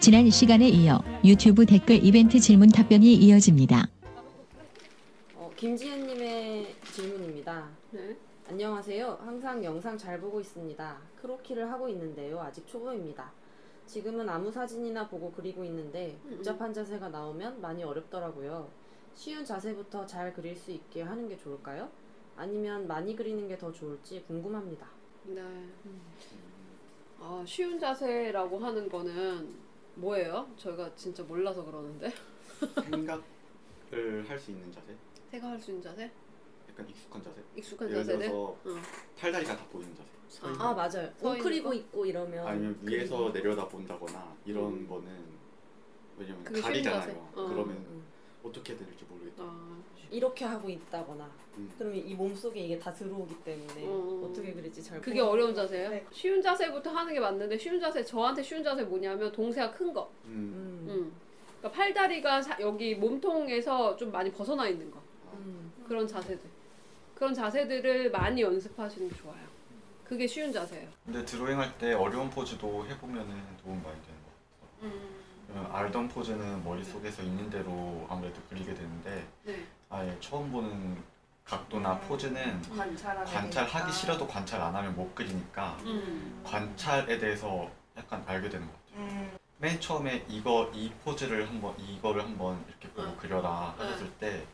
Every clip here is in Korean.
지난 시간에 이어 유튜브 댓글 이벤트 질문 답변이 이어집니다. 어, 김지은님의 질문입니다. 네. 안녕하세요. 항상 영상 잘 보고 있습니다. 크로키를 하고 있는데요. 아직 초보입니다. 지금은 아무 사진이나 보고 그리고 있는데 복잡한 자세가 나오면 많이 어렵더라고요. 쉬운 자세부터 잘 그릴 수 있게 하는 게 좋을까요? 아니면 많이 그리는 게 더 좋을지 궁금합니다. 네. 아, 쉬운 자세라고 하는 거는 뭐예요? 저희가 진짜 몰라서 그러는데. 생각을 할 수 있는 자세, 생각할 수 있는 자세? 약간 익숙한 자세. 익숙한 예를 자세들? 들어서 응. 팔다리가 다 보이는 자세. 서 있는 아 맞아요. 서 있는 웅크리고 거? 있고 이러면 아니면 위에서 그리고- 내려다 본다거나 이런 음. 거는 왜냐면 그게 쉬운 가리잖아요. 자세. 어. 그러면 음. 어떻게 될지 모르겠다. 아, 이렇게 하고 있다거나 음. 그러면 이 몸속에 이게 다 들어오기 때문에 어. 어떻게 그릴지 잘 그게 모르겠어요. 어려운 자세예요? 네. 쉬운 자세부터 하는 게 맞는데 쉬운 자세 저한테 쉬운 자세 뭐냐면 동세가 큰 거. 음. 음. 음. 그러니까 팔다리가 사- 여기 몸통에서 좀 많이 벗어나 있는 거. 음. 그런 자세들. 그런 자세들을 많이 연습하시는 게 좋아요. 그게 쉬운 자세예요. 근데 드로잉 할 때 어려운 포즈도 해보면은 도움 많이 되는 것 같아요. 음. 알던 포즈는 머릿속에서 있는 대로 아무래도 그리게 되는데 네. 아예 처음 보는 각도나 포즈는 관찰하게 관찰하기 되니까. 싫어도 관찰 안 하면 못 그리니까 음. 관찰에 대해서 약간 알게 되는 것 같아요. 음. 맨 처음에 이거 이 포즈를 한번 이거를 한번 이렇게 보고 응. 그려라 응. 하셨을 때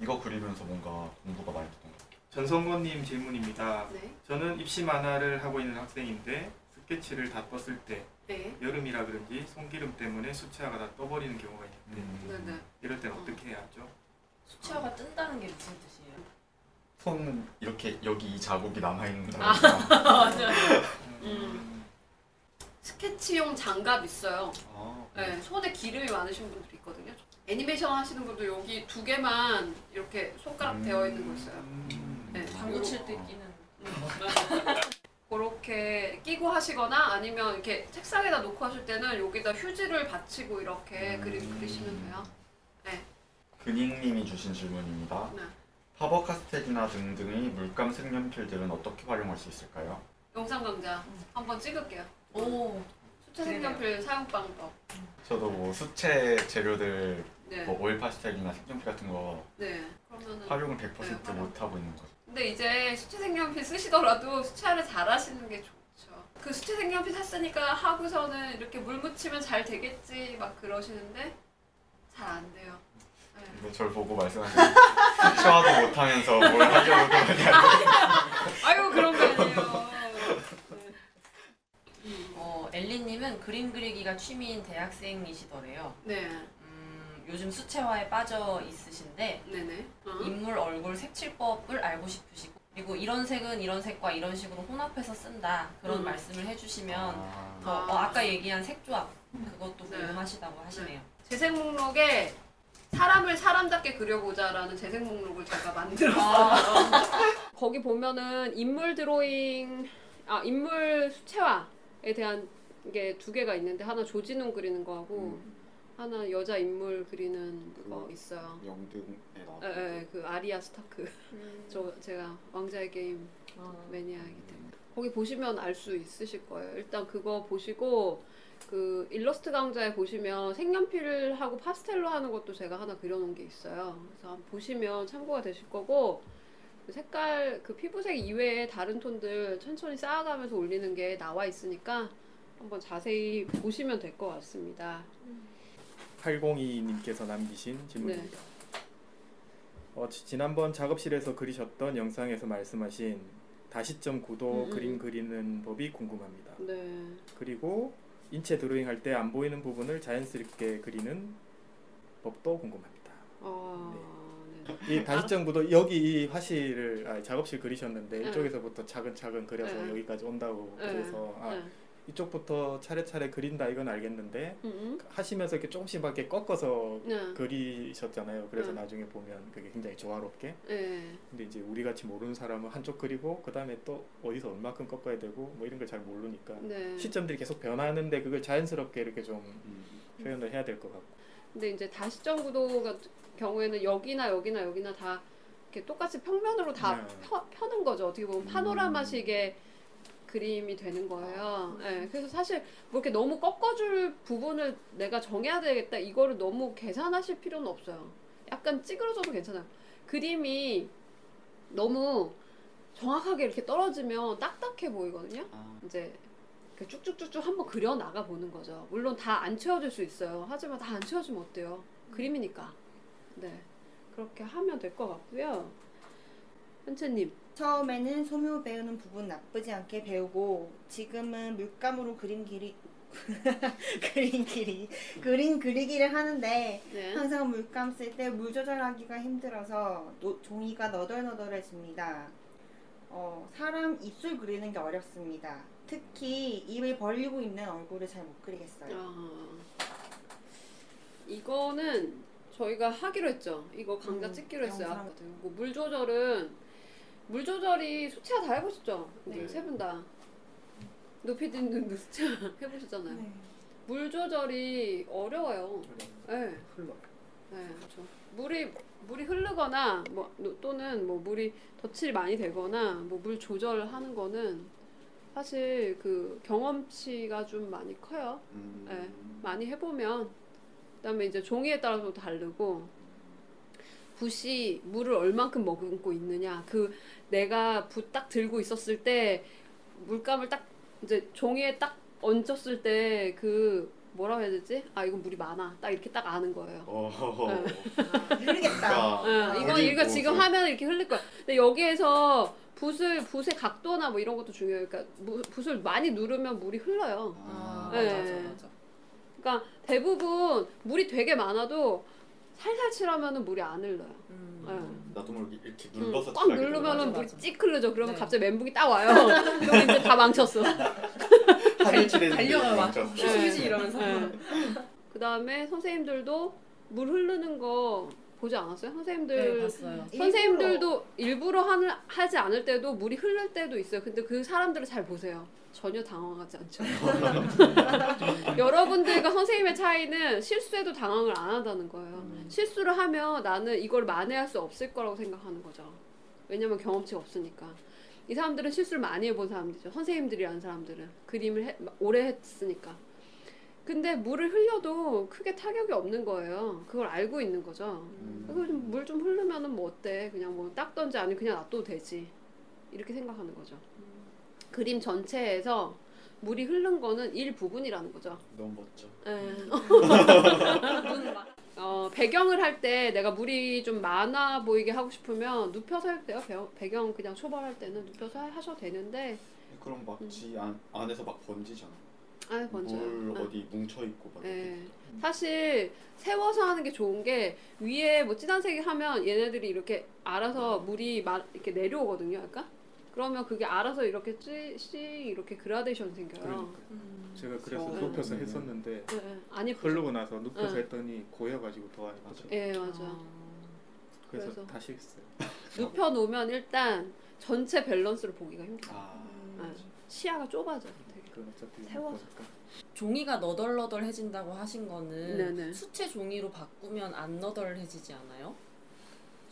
이거 그리면서 뭔가 공부가 많이 됐던 것 같아요. 전성건님 질문입니다. 네. 저는 입시 만화를 하고 있는 학생인데 스케치를 다 떴을 때 네. 여름이라 그런지 손기름 때문에 수채화가 다 떠버리는 경우가 있는데 음. 이럴 땐 어떻게 해야 하죠? 수채화가 뜬다는 게 무슨 뜻이에요? 손 이렇게 여기 이 자국이 남아 있는 아. 거니까. 맞아요. 음. 스케치용 장갑 있어요. 아, 네, 손에 기름이 많으신 분들 있거든요. 애니메이션 하시는 분도 여기 두 개만 이렇게 손가락 음. 되어 있는 거 있어요. 음. 네. 당구 칠때 끼는 그렇게 끼고 하시거나 아니면 이렇게 책상에다 놓고 하실 때는 여기다 휴지를 받치고 이렇게 음. 그림 그리시면 돼요. 근익님이 주신 질문입니다. 네. 파버 카스텔이나 등등의 물감 색연필들은 어떻게 활용할 수 있을까요? 영상 강좌 한번 찍을게요. 오 수채 색연필 사용 방법. 저도 뭐 수채 재료들 네. 뭐 오일 파스텔이나 색연필 같은 거 네. 그러면은 활용을 100% 네, 활용. 못 하고 있는 거죠. 근데 이제 수채 색연필 쓰시더라도 수채화를 잘 하시는 게 좋죠. 그 수채 색연필 샀으니까 하고서는 이렇게 물 묻히면 잘 되겠지 막 그러시는데 잘 안 돼요. 네. 저를 보고 말씀하시는 수채화도 못하면서 뭘 하려고 그러냐. 아유 그런 거 아니에요. 네. 어, 엘리님은 그림 그리기가 취미인 대학생이시더래요. 네. 음, 요즘 수채화에 빠져 있으신데 네네. 어? 인물 얼굴 색칠법을 알고 싶으시고 그리고 이런 색은 이런 색과 이런 식으로 혼합해서 쓴다 그런 음. 말씀을 해주시면 아, 더 어, 아까 얘기한 색조합 그것도 네. 궁금하시다고 하시네요. 재생 목록에 사람을 사람답게 그려보자라는 재생 목록을 제가 만들었어요. 아. 거기 보면은 인물 드로잉, 아 인물 수채화에 대한 게 두 개가 있는데 하나 조진웅 그리는 거하고 음. 하나 여자 인물 그리는 거 있어요. 영등에 나왔던 에, 에, 그 아리아 스타크. 저 제가 왕자의 게임 매니아이기 때문에 거기 보시면 알 수 있으실 거예요. 일단 그거 보시고 그 일러스트 강좌에 보시면 색연필하고 파스텔로 하는 것도 제가 하나 그려놓은 게 있어요. 그래서 보시면 참고가 되실 거고 그 색깔 그 피부색 이외에 다른 톤들 천천히 쌓아가면서 올리는 게 나와 있으니까 한번 자세히 보시면 될 것 같습니다. 802님께서 남기신 질문입니다. 어, 지- 지난번 작업실에서 그리셨던 영상에서 말씀하신 다시점 구도 음, 음. 그림 그리는 법이 궁금합니다. 네. 그리고 인체 드로잉 할 때 안 보이는 부분을 자연스럽게 그리는 법도 궁금합니다. 아, 네. 이 다시점 구도 여기 이 화실을 아, 작업실 그리셨는데 네. 이쪽에서부터 차근차근 그려서 네. 여기까지 온다고 네. 그래서 아, 네. 이쪽부터 차례차례 그린다 이건 알겠는데 음, 음. 하시면서 이렇게 조금씩 밖에 꺾어서 네. 그리셨잖아요. 그래서 네. 나중에 보면 그게 굉장히 조화롭게. 네. 근데 이제 우리 같이 모르는 사람은 한쪽 그리고 그 다음에 또 어디서 얼마큼 꺾어야 되고 뭐 이런 걸 잘 모르니까 네. 시점들이 계속 변하는데 그걸 자연스럽게 이렇게 좀 음. 표현을 해야 될 것 같고. 근데 이제 다시점 구도 같은 경우에는 여기나 여기나 여기나 다 이렇게 똑같이 평면으로 다 네. 펴, 펴는 거죠. 어떻게 보면 파노라마식의 그 그림이 되는 거예요. 예, 그래서 사실 뭐 이렇게 너무 꺾어줄 부분을 내가 정해야 되겠다 이거를 너무 계산하실 필요는 없어요. 약간 찌그러져도 괜찮아요. 그림이 너무 정확하게 이렇게 떨어지면 딱딱해 보이거든요. 아, 이제 쭉쭉쭉쭉 한번 그려 나가 보는 거죠. 물론 다 안 채워질 수 있어요. 하지만 다 안 채워지면 어때요? 그림이니까. 네. 그렇게 하면 될 것 같고요. 현채님. 처음에는 소묘 배우는 부분 나쁘지 않게 배우고 지금은 물감으로 그림 길이 그림 길이 그림 그리기를 하는데 네. 항상 물감 쓸 때 물 조절하기가 힘들어서 노- 종이가 너덜너덜해집니다. 어, 사람 입술 그리는 게 어렵습니다. 특히 입을 벌리고 있는 얼굴을 잘 못 그리겠어요. 아, 이거는 저희가 하기로 했죠. 이거 강좌 음, 찍기로 했어요. 영상. 아까도. 뭐 물 조절은 물 조절이 수채화 다 해보셨죠? 네. 세 분 다. 노피디님도 수채화 해보셨잖아요. 네. 물 조절이 어려워요. 네. 흘러. 네, 그렇죠. 물이 물이 흐르거나 뭐 노- 또는 뭐 물이 덧칠이 많이 되거나 뭐 물 조절하는 거는 사실 그 경험치가 좀 많이 커요. 음, 네. 많이 해보면 그다음에 이제 종이에 따라서 다르고 붓이 물을 얼만큼 머금고 있느냐 그 내가 붓 딱 들고 있었을 때 물감을 딱 이제 종이에 딱 얹었을 때 그 뭐라고 해야 되지? 아 이건 물이 많아 딱 이렇게 딱 아는 거예요. 어, 네. 모르겠다. 응, 아, 이건 이거 뭐 지금 그- 하면 이렇게 흘릴 거야. 근데 여기에서 붓을 붓의 각도나 뭐 이런 것도 중요해요. 그러니까 무- 붓을 많이 누르면 물이 흘러요. 아, 네. 맞아 맞아. 그러니까 대부분 물이 되게 많아도 살살 칠하면은 물이 안 흘러요. 음. 네. 나도 모르게 이렇게 음, 눌러서 꽉 칠하게 누르면은 맞아, 물이 맞아. 찍 흐르죠. 그러면 네. 갑자기 멘붕이 딱 와요. 그럼 이제 다 망쳤어. 하늘 달려가 막. 휴지 이러면서. 그 다음에 선생님들도 물 흐르는 거 보지 않았어요? 선생님들 네 봤어요. 선생님들도 일부러 하는, 하지 않을 때도 물이 흐를 때도 있어요. 근데 그 사람들을 잘 보세요. 전혀 당황하지 않죠. 여러분들과 선생님의 차이는 실수해도 당황을 안 한다는 거예요. 음. 실수를 하면 나는 이걸 만회할 수 없을 거라고 생각하는 거죠. 왜냐면 경험치가 없으니까. 이 사람들은 실수를 많이 해본 사람들이죠. 선생님들이라는 사람들은. 그림을 해- 오래 했으니까. 근데 물을 흘려도 크게 타격이 없는 거예요. 그걸 알고 있는 거죠. 음. 그래서 물 좀 흐르면은 뭐 어때? 그냥 뭐 닦던지 아니면 그냥 놔둬도 되지. 이렇게 생각하는 거죠. 그림 전체에서 물이 흐른 거는 일부분이라는 거죠. 너무 멋져. 예. 어, 배경을 할 때 내가 물이 좀 많아 보이게 하고 싶으면 눕혀서 할 때요. 배- 배경 그냥 초벌할 때는 눕혀서 하- 하셔도 되는데 그럼 음. 막지 안, 안에서 막 번지잖아. 아. 물 어디 뭉쳐 있고 막. 예. 이렇게. 사실 세워서 하는 게 좋은 게 위에 뭐 진한 색이 하면 얘네들이 이렇게 알아서 물이 막 이렇게 내려오거든요. 약간 그러면 그게 알아서 이렇게 찌 이렇게 그라데이션 생겨요. 그러니까. 음. 제가 그래서 어. 높여서 음. 했었는데 예, 예. 안 예쁘죠? 흐르고 나서 눕혀서 응. 했더니 고여가지고 더 안 예쁘죠. 예, 맞아. 아. 그래서, 그래서. 다시 했어요. 눕혀 놓으면 일단 전체 밸런스를 보기가 힘들어. 요 아. 네. 시야가 좁아져. 되게. 세워서. 종이가 너덜너덜해진다고 하신 거는 네네. 수채 종이로 바꾸면 안 너덜해지지 않아요?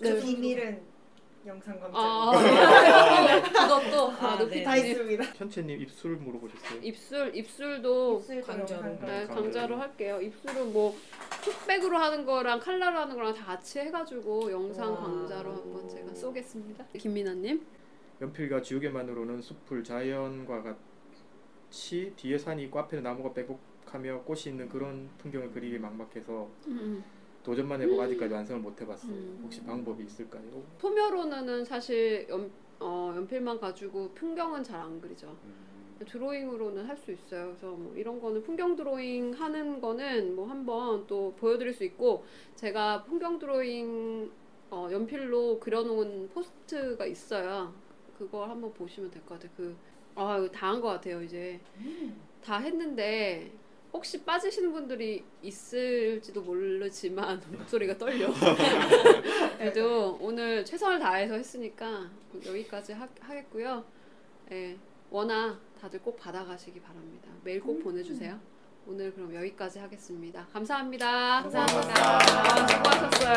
네. 그 비밀은 영상 검색. 아, 그것도 아, 아, 높이 네. 다 있습니다. 현채님 입술 물어보셨어요? 입술 입술도 입술도 강좌로. 영상 네, 검색. 강좌로 할게요. 입술은 뭐 흑백으로 하는 거랑 칼라로 하는 거랑 다 같이 해가지고 영상 와. 강좌로 한번 제가 쏘겠습니다. 김민아님. 연필과 지우개만으로는 숲을 자연과 같이 뒤에 산이 있고 앞에 나무가 빼곡하며 꽃이 있는 그런 풍경을 그리기 막막해서 음. 도전만 해보고 아직까지 완성을 못 해봤어요. 음. 혹시 방법이 있을까요? 소묘로는 사실 연, 어, 연필만 가지고 풍경은 잘 안 그리죠. 음. 드로잉으로는 할 수 있어요. 그래서 뭐 이런 거는 풍경 드로잉 하는 거는 뭐 한번 또 보여드릴 수 있고 제가 풍경 드로잉 어, 연필로 그려놓은 포스트가 있어요. 그걸 한번 보시면 될 것 같아요. 그, 아, 이거 다한 것 같아요, 이제. 다 했는데, 혹시 빠지시는 분들이 있을지도 모르지만, 목소리가 떨려. 그래도 오늘 최선을 다해서 했으니까 여기까지 하, 하겠고요. 예, 원화 다들 꼭 받아가시기 바랍니다. 메일 꼭 보내주세요. 오늘 그럼 여기까지 하겠습니다. 감사합니다. 감사합니다. 아, 수고하셨어요.